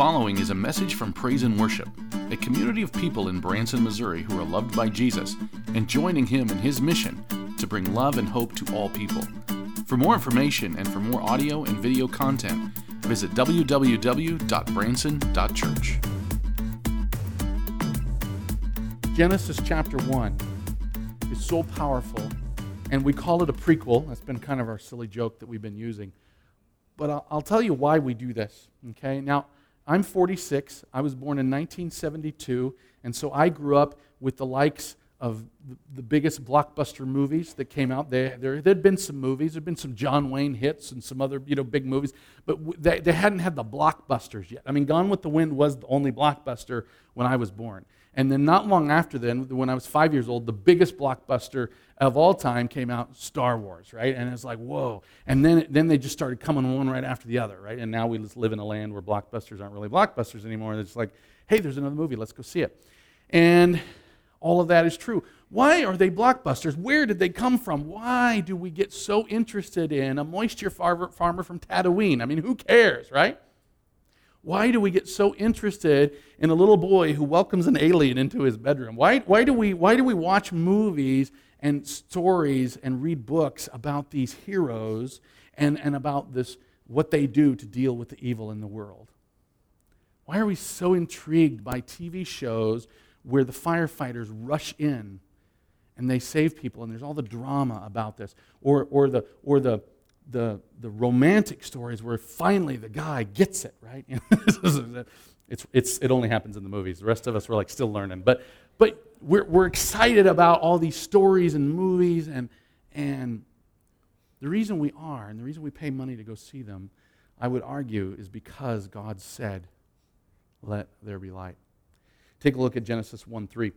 following is a message from Praise and Worship, a community of people in Branson, Missouri who are loved by Jesus and joining him in his mission to bring love and hope to all people. For more information and for more audio and video content, visit www.branson.church. Genesis chapter 1 is so powerful, and we call it a prequel. That's been kind of our silly joke that we've been using. But I'll, I'll tell you why we do this, okay? Now, I'm 46. I was born in 1972, and so I grew up with the likes of the biggest blockbuster movies that came out. There, there had been some movies. There had been some John Wayne hits and some other, you know, big movies, but they, they hadn't had the blockbusters yet. I mean, Gone with the Wind was the only blockbuster when I was born. And then not long after then, when I was five years old, the biggest blockbuster of all time came out, Star Wars, right? And it's like, whoa. And then, then they just started coming one right after the other, right? And now we just live in a land where blockbusters aren't really blockbusters anymore. And it's like, hey, there's another movie, let's go see it. And all of that is true. Why are they blockbusters? Where did they come from? Why do we get so interested in a moisture farmer, farmer from Tatooine? I mean, who cares, right? Why do we get so interested in a little boy who welcomes an alien into his bedroom? Why, why, do, we, why do we watch movies and stories and read books about these heroes and, and about this, what they do to deal with the evil in the world? Why are we so intrigued by TV shows where the firefighters rush in and they save people and there's all the drama about this? Or, or, the, or the, the, the romantic stories where finally the guy gets it, right? Uh, it's, it's, it only happens in the movies. The rest of us were like still learning. But, but we're, we're excited about all these stories and movies, and, and the reason we are, and the reason we pay money to go see them, I would argue, is because God said, Let there be light. Take a look at Genesis 1 3.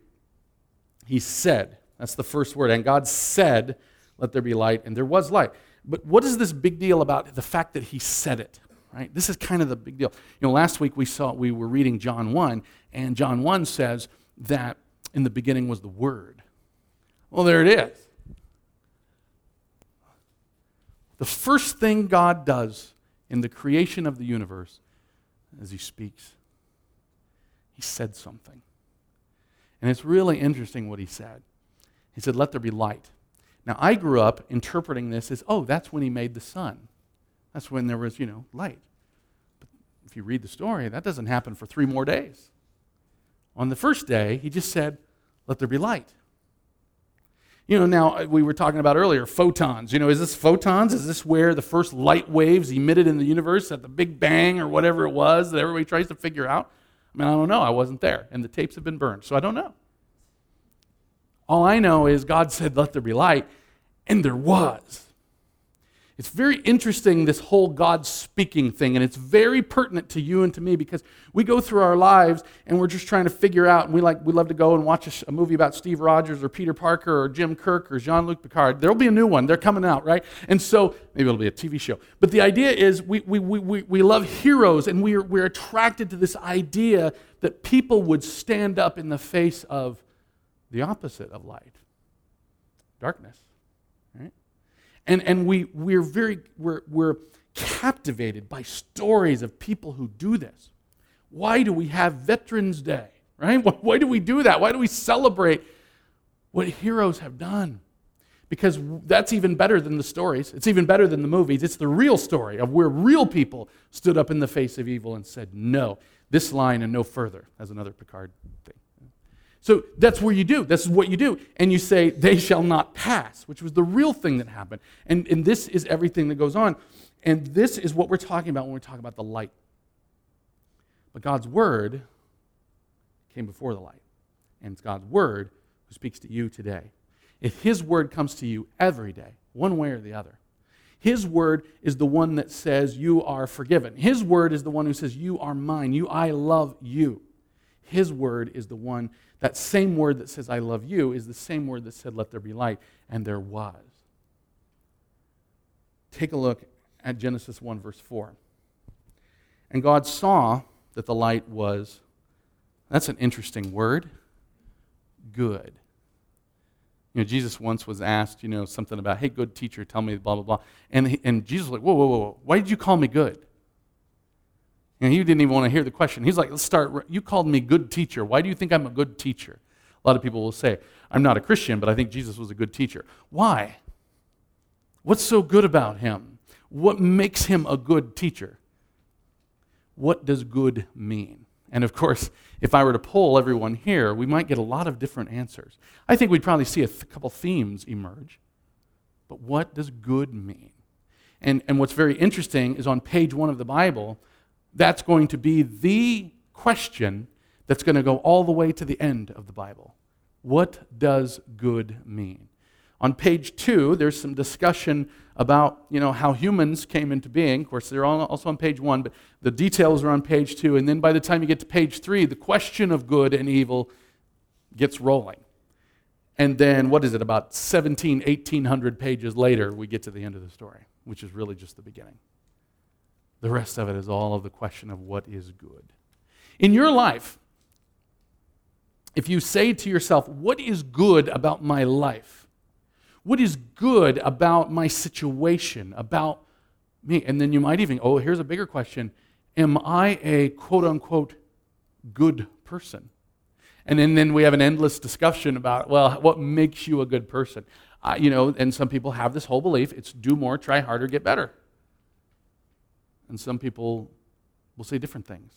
He said, that's the first word, and God said, Let there be light, and there was light. But what is this big deal about the fact that he said it? Right? This is kind of the big deal. You know, last week we saw we were reading John 1, and John 1 says that in the beginning was the Word. Well, there it is. The first thing God does in the creation of the universe is He speaks. He said something. And it's really interesting what He said. He said, Let there be light. Now, I grew up interpreting this as, oh, that's when He made the sun. That's when there was, you know, light. But if you read the story, that doesn't happen for three more days. On the first day, He just said, let there be light. You know, now uh, we were talking about earlier photons. You know, is this photons? Is this where the first light waves emitted in the universe at the Big Bang or whatever it was that everybody tries to figure out? I mean, I don't know. I wasn't there, and the tapes have been burned, so I don't know. All I know is God said, Let there be light, and there was. It's very interesting, this whole God speaking thing, and it's very pertinent to you and to me because we go through our lives and we're just trying to figure out, and we, like, we love to go and watch a, a movie about Steve Rogers or Peter Parker or Jim Kirk or Jean Luc Picard. There'll be a new one, they're coming out, right? And so maybe it'll be a TV show. But the idea is we, we, we, we, we love heroes and we're, we're attracted to this idea that people would stand up in the face of the opposite of light darkness. Right? And, and we, we're very, we're, we're captivated by stories of people who do this. Why do we have Veterans Day, right? Why, why do we do that? Why do we celebrate what heroes have done? Because that's even better than the stories. It's even better than the movies. It's the real story of where real people stood up in the face of evil and said, no, this line and no further, as another Picard thing. So that's where you do. This is what you do. And you say, they shall not pass, which was the real thing that happened. And, and this is everything that goes on. And this is what we're talking about when we talk about the light. But God's word came before the light. And it's God's word who speaks to you today. If his word comes to you every day, one way or the other, his word is the one that says you are forgiven. His word is the one who says you are mine. You I love you. His word is the one that same word that says, I love you, is the same word that said, Let there be light, and there was. Take a look at Genesis 1, verse 4. And God saw that the light was, that's an interesting word, good. You know, Jesus once was asked, you know, something about, hey, good teacher, tell me blah, blah, blah. And, and Jesus was like, whoa, whoa, whoa, why did you call me good? And he didn't even want to hear the question. He's like, let's start. You called me good teacher. Why do you think I'm a good teacher? A lot of people will say, I'm not a Christian, but I think Jesus was a good teacher. Why? What's so good about him? What makes him a good teacher? What does good mean? And of course, if I were to poll everyone here, we might get a lot of different answers. I think we'd probably see a th- couple themes emerge. But what does good mean? And, and what's very interesting is on page one of the Bible, that's going to be the question that's going to go all the way to the end of the Bible. What does good mean? On page two, there's some discussion about you know, how humans came into being. Of course, they're also on page one, but the details are on page two. And then by the time you get to page three, the question of good and evil gets rolling. And then, what is it, about 17, 1800 pages later, we get to the end of the story, which is really just the beginning. The rest of it is all of the question of what is good. In your life, if you say to yourself, What is good about my life? What is good about my situation, about me? And then you might even, oh, here's a bigger question Am I a quote unquote good person? And then, then we have an endless discussion about, well, what makes you a good person? Uh, you know, and some people have this whole belief it's do more, try harder, get better. And some people will say different things.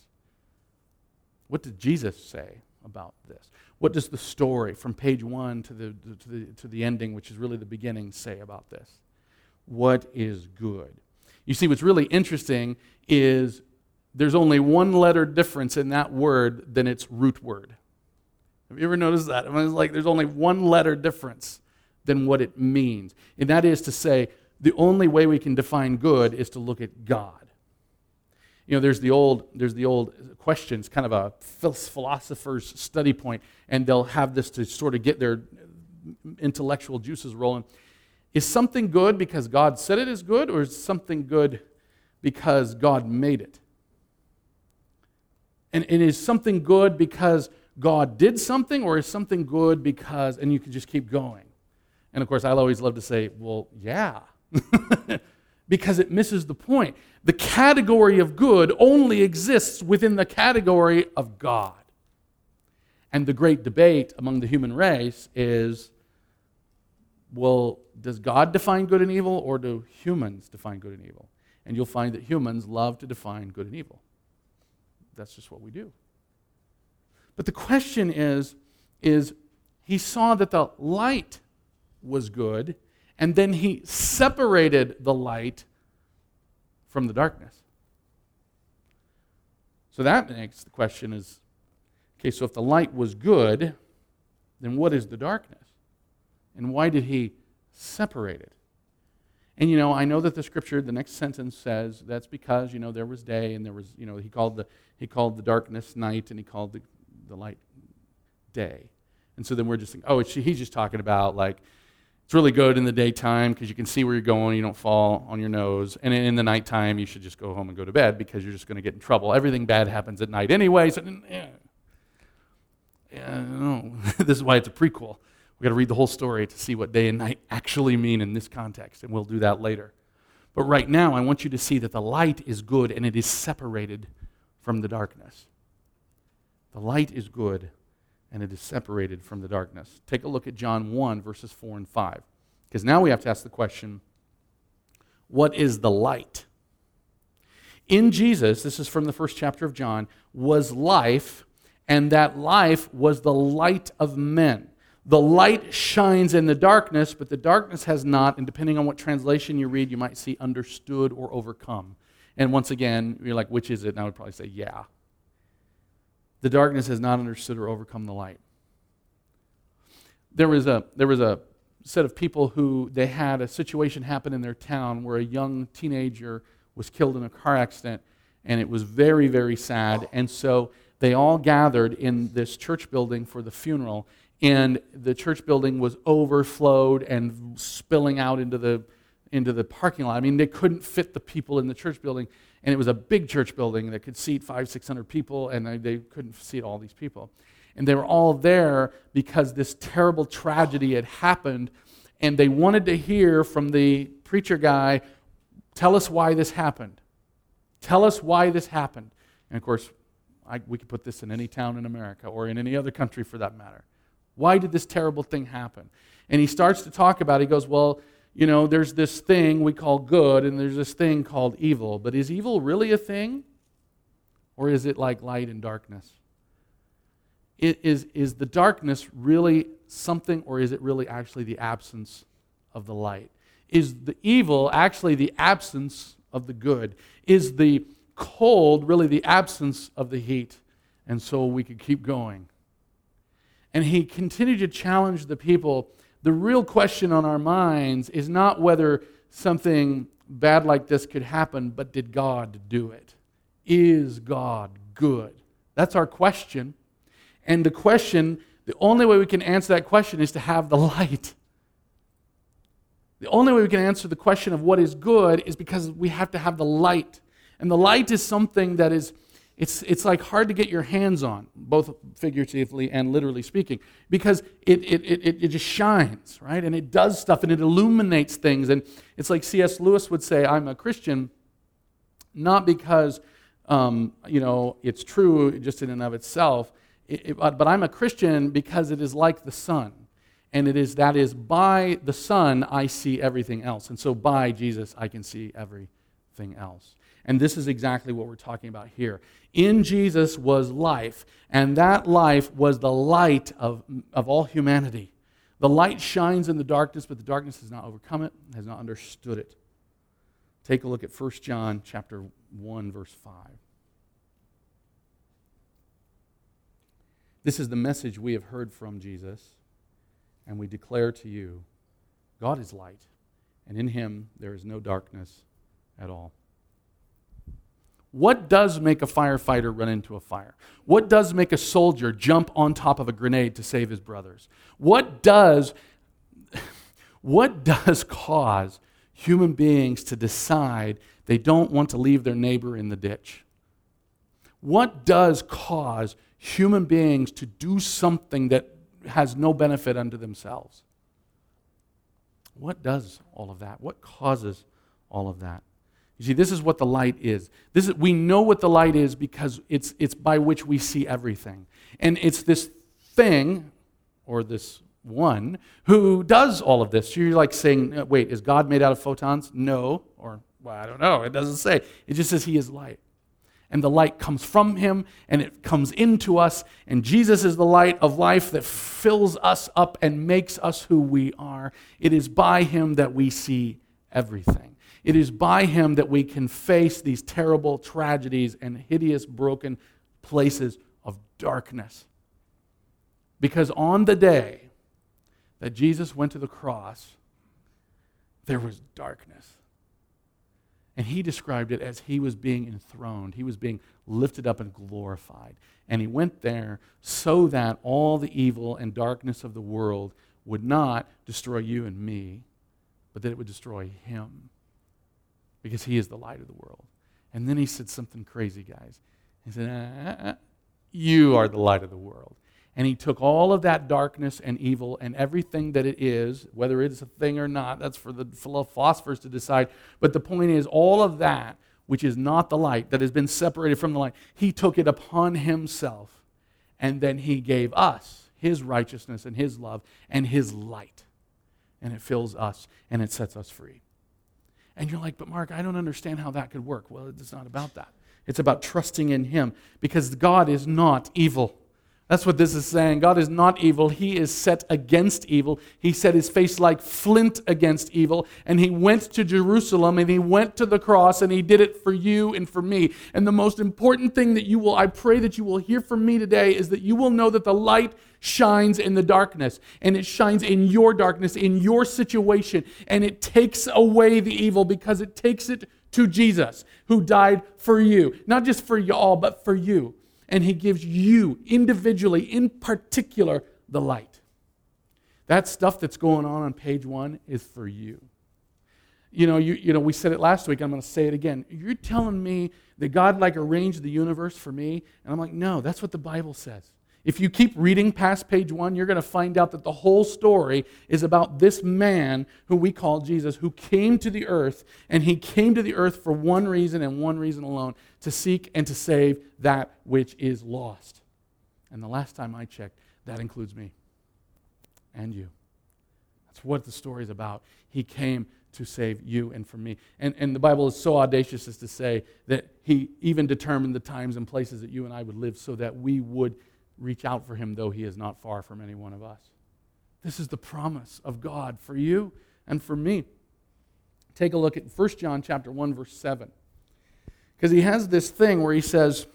What did Jesus say about this? What does the story from page one to the, to the, to the ending, which is really the beginning, say about this? What is good? You see, what's really interesting is there's only one letter difference in that word than its root word. Have you ever noticed that? I mean, it's like there's only one letter difference than what it means. And that is to say, the only way we can define good is to look at God. You know, there's the old, there's the old question, it's kind of a philosopher's study point, and they'll have this to sort of get their intellectual juices rolling. Is something good because God said it is good, or is something good because God made it? And, and is something good because God did something, or is something good because, and you can just keep going. And of course, I always love to say, well, yeah, because it misses the point. The category of good only exists within the category of God. And the great debate among the human race is well, does God define good and evil, or do humans define good and evil? And you'll find that humans love to define good and evil. That's just what we do. But the question is, is he saw that the light was good, and then he separated the light from the darkness. So that makes the question is okay, so if the light was good, then what is the darkness? And why did he separate it? And you know, I know that the scripture, the next sentence says that's because, you know, there was day and there was, you know, he called the he called the darkness night and he called the the light day. And so then we're just thinking, oh, he's just talking about like, it's really good in the daytime because you can see where you're going, you don't fall on your nose. And in the nighttime, you should just go home and go to bed because you're just going to get in trouble. Everything bad happens at night anyway. So, mm, yeah, yeah no. Oh, this is why it's a prequel. We've got to read the whole story to see what day and night actually mean in this context, and we'll do that later. But right now, I want you to see that the light is good and it is separated from the darkness. The light is good and it is separated from the darkness. Take a look at John 1, verses 4 and 5. Because now we have to ask the question what is the light? In Jesus, this is from the first chapter of John, was life, and that life was the light of men. The light shines in the darkness, but the darkness has not, and depending on what translation you read, you might see understood or overcome. And once again, you're like, which is it? And I would probably say, yeah. The darkness has not understood or overcome the light. There was a, there was a set of people who they had a situation happen in their town where a young teenager was killed in a car accident, and it was very, very sad. And so they all gathered in this church building for the funeral, and the church building was overflowed and spilling out into the into the parking lot. I mean, they couldn't fit the people in the church building and it was a big church building that could seat five, six hundred people, and they couldn't seat all these people. And they were all there because this terrible tragedy had happened, and they wanted to hear from the preacher guy, tell us why this happened. Tell us why this happened. And of course, I, we could put this in any town in America or in any other country for that matter. Why did this terrible thing happen? And he starts to talk about it. He goes, Well, you know, there's this thing we call good and there's this thing called evil. But is evil really a thing? Or is it like light and darkness? It is, is the darkness really something or is it really actually the absence of the light? Is the evil actually the absence of the good? Is the cold really the absence of the heat? And so we could keep going. And he continued to challenge the people. The real question on our minds is not whether something bad like this could happen, but did God do it? Is God good? That's our question. And the question, the only way we can answer that question is to have the light. The only way we can answer the question of what is good is because we have to have the light. And the light is something that is it's, it's like hard to get your hands on, both figuratively and literally speaking, because it, it, it, it just shines, right? And it does stuff and it illuminates things. And it's like C.S. Lewis would say, I'm a Christian not because, um, you know, it's true just in and of itself, it, it, but I'm a Christian because it is like the sun. And it is that is by the Son I see everything else. And so by Jesus I can see everything else. And this is exactly what we're talking about here. In Jesus was life, and that life was the light of, of all humanity. The light shines in the darkness, but the darkness has not overcome it, has not understood it. Take a look at 1 John chapter 1 verse 5. This is the message we have heard from Jesus, and we declare to you God is light, and in him there is no darkness at all. What does make a firefighter run into a fire? What does make a soldier jump on top of a grenade to save his brothers? What does what does cause human beings to decide they don't want to leave their neighbor in the ditch? What does cause human beings to do something that has no benefit unto themselves? What does all of that? What causes all of that? You see, this is what the light is. This is we know what the light is because it's, it's by which we see everything. And it's this thing, or this one, who does all of this. So you're like saying, uh, wait, is God made out of photons? No. Or, well, I don't know. It doesn't say. It just says he is light. And the light comes from him and it comes into us. And Jesus is the light of life that fills us up and makes us who we are. It is by him that we see everything. It is by him that we can face these terrible tragedies and hideous, broken places of darkness. Because on the day that Jesus went to the cross, there was darkness. And he described it as he was being enthroned, he was being lifted up and glorified. And he went there so that all the evil and darkness of the world would not destroy you and me, but that it would destroy him because he is the light of the world. And then he said something crazy, guys. He said, uh, uh, You are the light of the world. And he took all of that darkness and evil and everything that it is, whether it's a thing or not, that's for the philosophers to decide. But the point is, all of that, which is not the light, that has been separated from the light, he took it upon himself. And then he gave us his righteousness and his love and his light. And it fills us and it sets us free. And you're like, but Mark, I don't understand how that could work. Well, it's not about that. It's about trusting in Him because God is not evil. That's what this is saying. God is not evil. He is set against evil. He set his face like flint against evil. And he went to Jerusalem and he went to the cross and he did it for you and for me. And the most important thing that you will, I pray that you will hear from me today, is that you will know that the light shines in the darkness and it shines in your darkness, in your situation. And it takes away the evil because it takes it to Jesus who died for you. Not just for y'all, but for you and He gives you individually, in particular, the light. That stuff that's going on on page one is for you. You know, you, you know, we said it last week. I'm going to say it again. You're telling me that God like arranged the universe for me, and I'm like, no, that's what the Bible says. If you keep reading past page one, you're going to find out that the whole story is about this man who we call Jesus, who came to the earth, and he came to the earth for one reason and one reason alone to seek and to save that which is lost. And the last time I checked, that includes me and you. That's what the story is about. He came to save you and for me. And, and the Bible is so audacious as to say that He even determined the times and places that you and I would live so that we would reach out for Him, though He is not far from any one of us. This is the promise of God for you and for me. Take a look at 1 John chapter 1 verse 7. Because he has this thing where he says,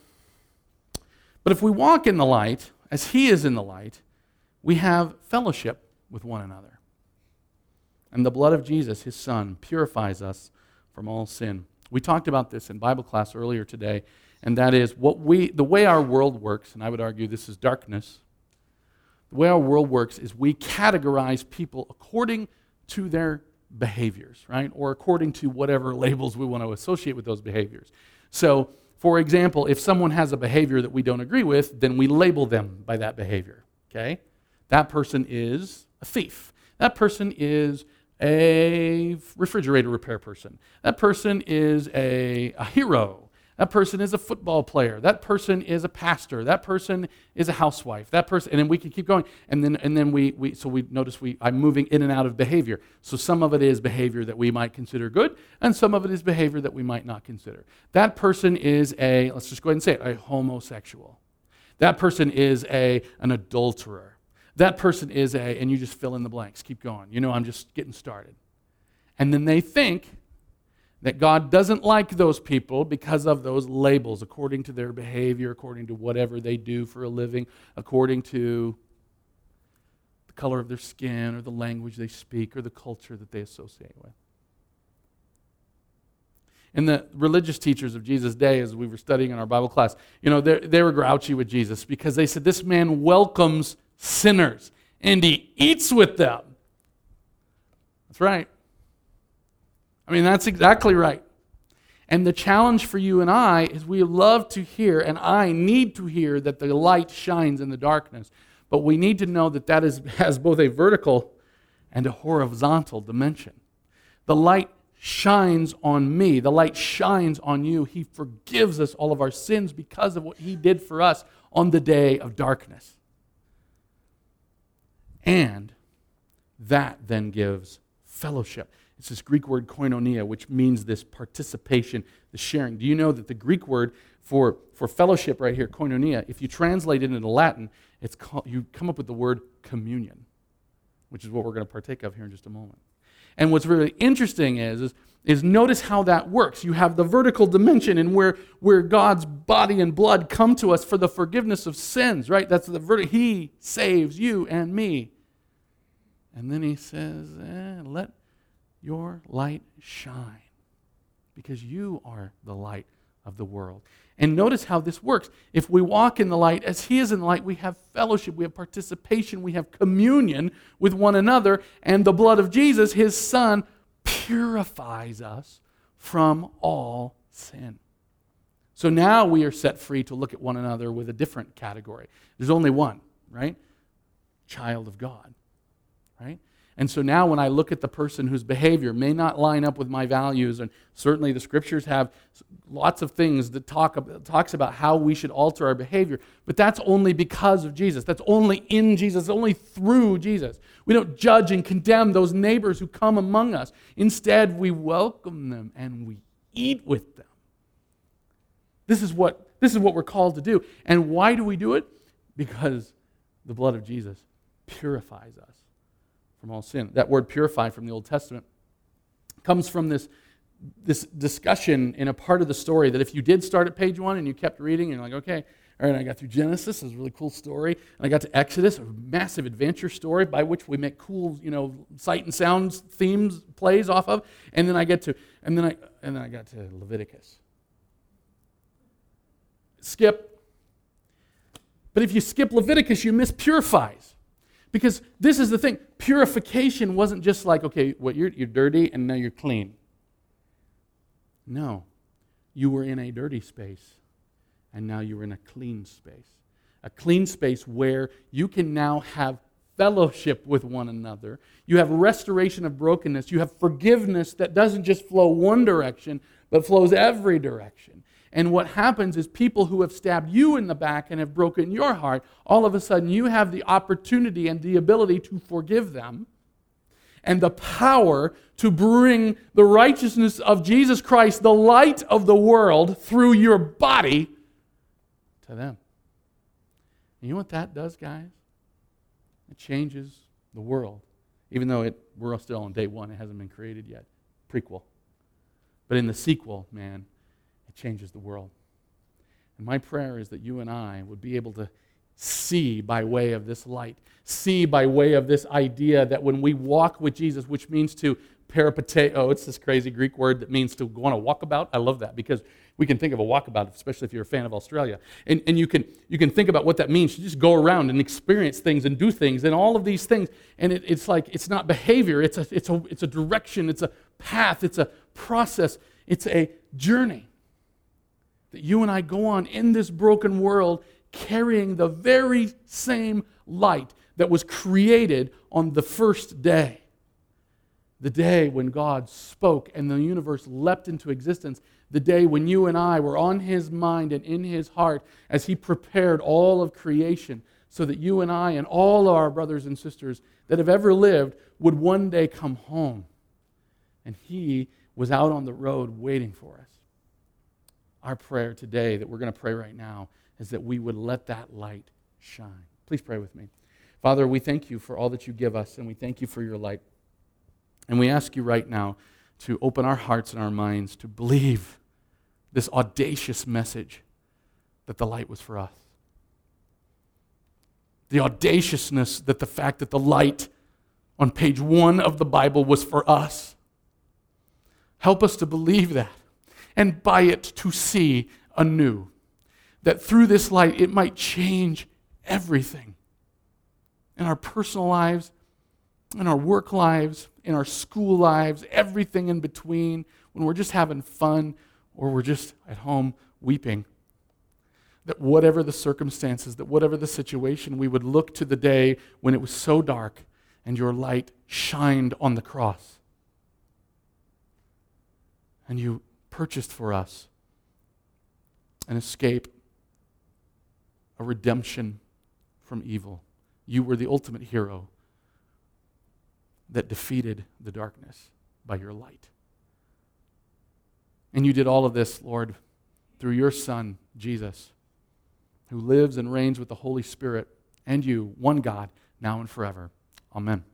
"But if we walk in the light as he is in the light, we have fellowship with one another." And the blood of Jesus, his son, purifies us from all sin. We talked about this in Bible class earlier today, and that is what we the way our world works, and I would argue this is darkness. The way our world works is we categorize people according to their behaviors, right? Or according to whatever labels we want to associate with those behaviors. So, for example, if someone has a behavior that we don't agree with, then we label them by that behavior, okay? That person is a thief. That person is a refrigerator repair person. That person is a, a hero. That person is a football player. That person is a pastor. That person is a housewife. That person, and then we can keep going. And then, and then we, we, so we notice we, I'm moving in and out of behavior. So some of it is behavior that we might consider good, and some of it is behavior that we might not consider. That person is a, let's just go ahead and say it, a homosexual. That person is a, an adulterer. That person is a, and you just fill in the blanks. Keep going. You know, I'm just getting started. And then they think that God doesn't like those people because of those labels, according to their behavior, according to whatever they do for a living, according to the color of their skin or the language they speak or the culture that they associate with. And the religious teachers of Jesus' day, as we were studying in our Bible class, you know, they were grouchy with Jesus because they said, This man welcomes sinners and he eats with them. That's right. I mean, that's exactly right. And the challenge for you and I is we love to hear, and I need to hear, that the light shines in the darkness. But we need to know that that is, has both a vertical and a horizontal dimension. The light shines on me, the light shines on you. He forgives us all of our sins because of what He did for us on the day of darkness. And that then gives fellowship. It's this Greek word koinonia, which means this participation, the sharing. Do you know that the Greek word for, for fellowship right here, koinonia, if you translate it into Latin, it's called, you come up with the word communion, which is what we're going to partake of here in just a moment. And what's really interesting is, is, is notice how that works. You have the vertical dimension in where, where God's body and blood come to us for the forgiveness of sins, right? That's the vertical. He saves you and me. And then he says, eh, let your light shine because you are the light of the world. And notice how this works. If we walk in the light as He is in the light, we have fellowship, we have participation, we have communion with one another, and the blood of Jesus, His Son, purifies us from all sin. So now we are set free to look at one another with a different category. There's only one, right? Child of God, right? And so now, when I look at the person whose behavior may not line up with my values, and certainly the scriptures have lots of things that talk about, talks about how we should alter our behavior, but that's only because of Jesus. That's only in Jesus, only through Jesus. We don't judge and condemn those neighbors who come among us. Instead, we welcome them and we eat with them. This is what this is what we're called to do. And why do we do it? Because the blood of Jesus purifies us from all sin. That word purify from the Old Testament comes from this, this discussion in a part of the story that if you did start at page one and you kept reading and you're like, okay, all right, I got through Genesis, it's a really cool story, and I got to Exodus, a massive adventure story by which we make cool, you know, sight and sounds themes plays off of, and then I get to, and then I, and then I got to Leviticus. Skip. But if you skip Leviticus, you miss purifies. Because this is the thing purification wasn't just like, okay, what you're, you're dirty and now you're clean. No, you were in a dirty space and now you're in a clean space. A clean space where you can now have fellowship with one another. You have restoration of brokenness. You have forgiveness that doesn't just flow one direction, but flows every direction. And what happens is people who have stabbed you in the back and have broken your heart, all of a sudden you have the opportunity and the ability to forgive them and the power to bring the righteousness of Jesus Christ, the light of the world, through your body to them. And you know what that does, guys? It changes the world. Even though it, we're still on day one, it hasn't been created yet. Prequel. But in the sequel, man, it changes the world. And my prayer is that you and I would be able to see by way of this light, see by way of this idea that when we walk with Jesus, which means to peripateo, oh, it's this crazy Greek word that means to go on a walkabout. I love that because we can think of a walkabout, especially if you're a fan of Australia. And, and you, can, you can think about what that means to just go around and experience things and do things and all of these things. And it, it's like, it's not behavior, it's a, it's, a, it's a direction, it's a path, it's a process, it's a journey that you and I go on in this broken world carrying the very same light that was created on the first day. The day when God spoke and the universe leapt into existence. The day when you and I were on His mind and in His heart as He prepared all of creation so that you and I and all our brothers and sisters that have ever lived would one day come home. And He was out on the road waiting for us. Our prayer today that we're going to pray right now is that we would let that light shine. Please pray with me. Father, we thank you for all that you give us, and we thank you for your light. And we ask you right now to open our hearts and our minds to believe this audacious message that the light was for us. The audaciousness that the fact that the light on page one of the Bible was for us. Help us to believe that and by it to see anew that through this light it might change everything in our personal lives, in our work lives, in our school lives, everything in between, when we're just having fun or we're just at home weeping. That whatever the circumstances, that whatever the situation, we would look to the day when it was so dark and your light shined on the cross. And you purchased for us an escape a redemption from evil. You were the ultimate hero that defeated the darkness by your light. And you did all of this, Lord, through your Son, Jesus, who lives and reigns with the Holy Spirit and you, one God, now and forever. Amen.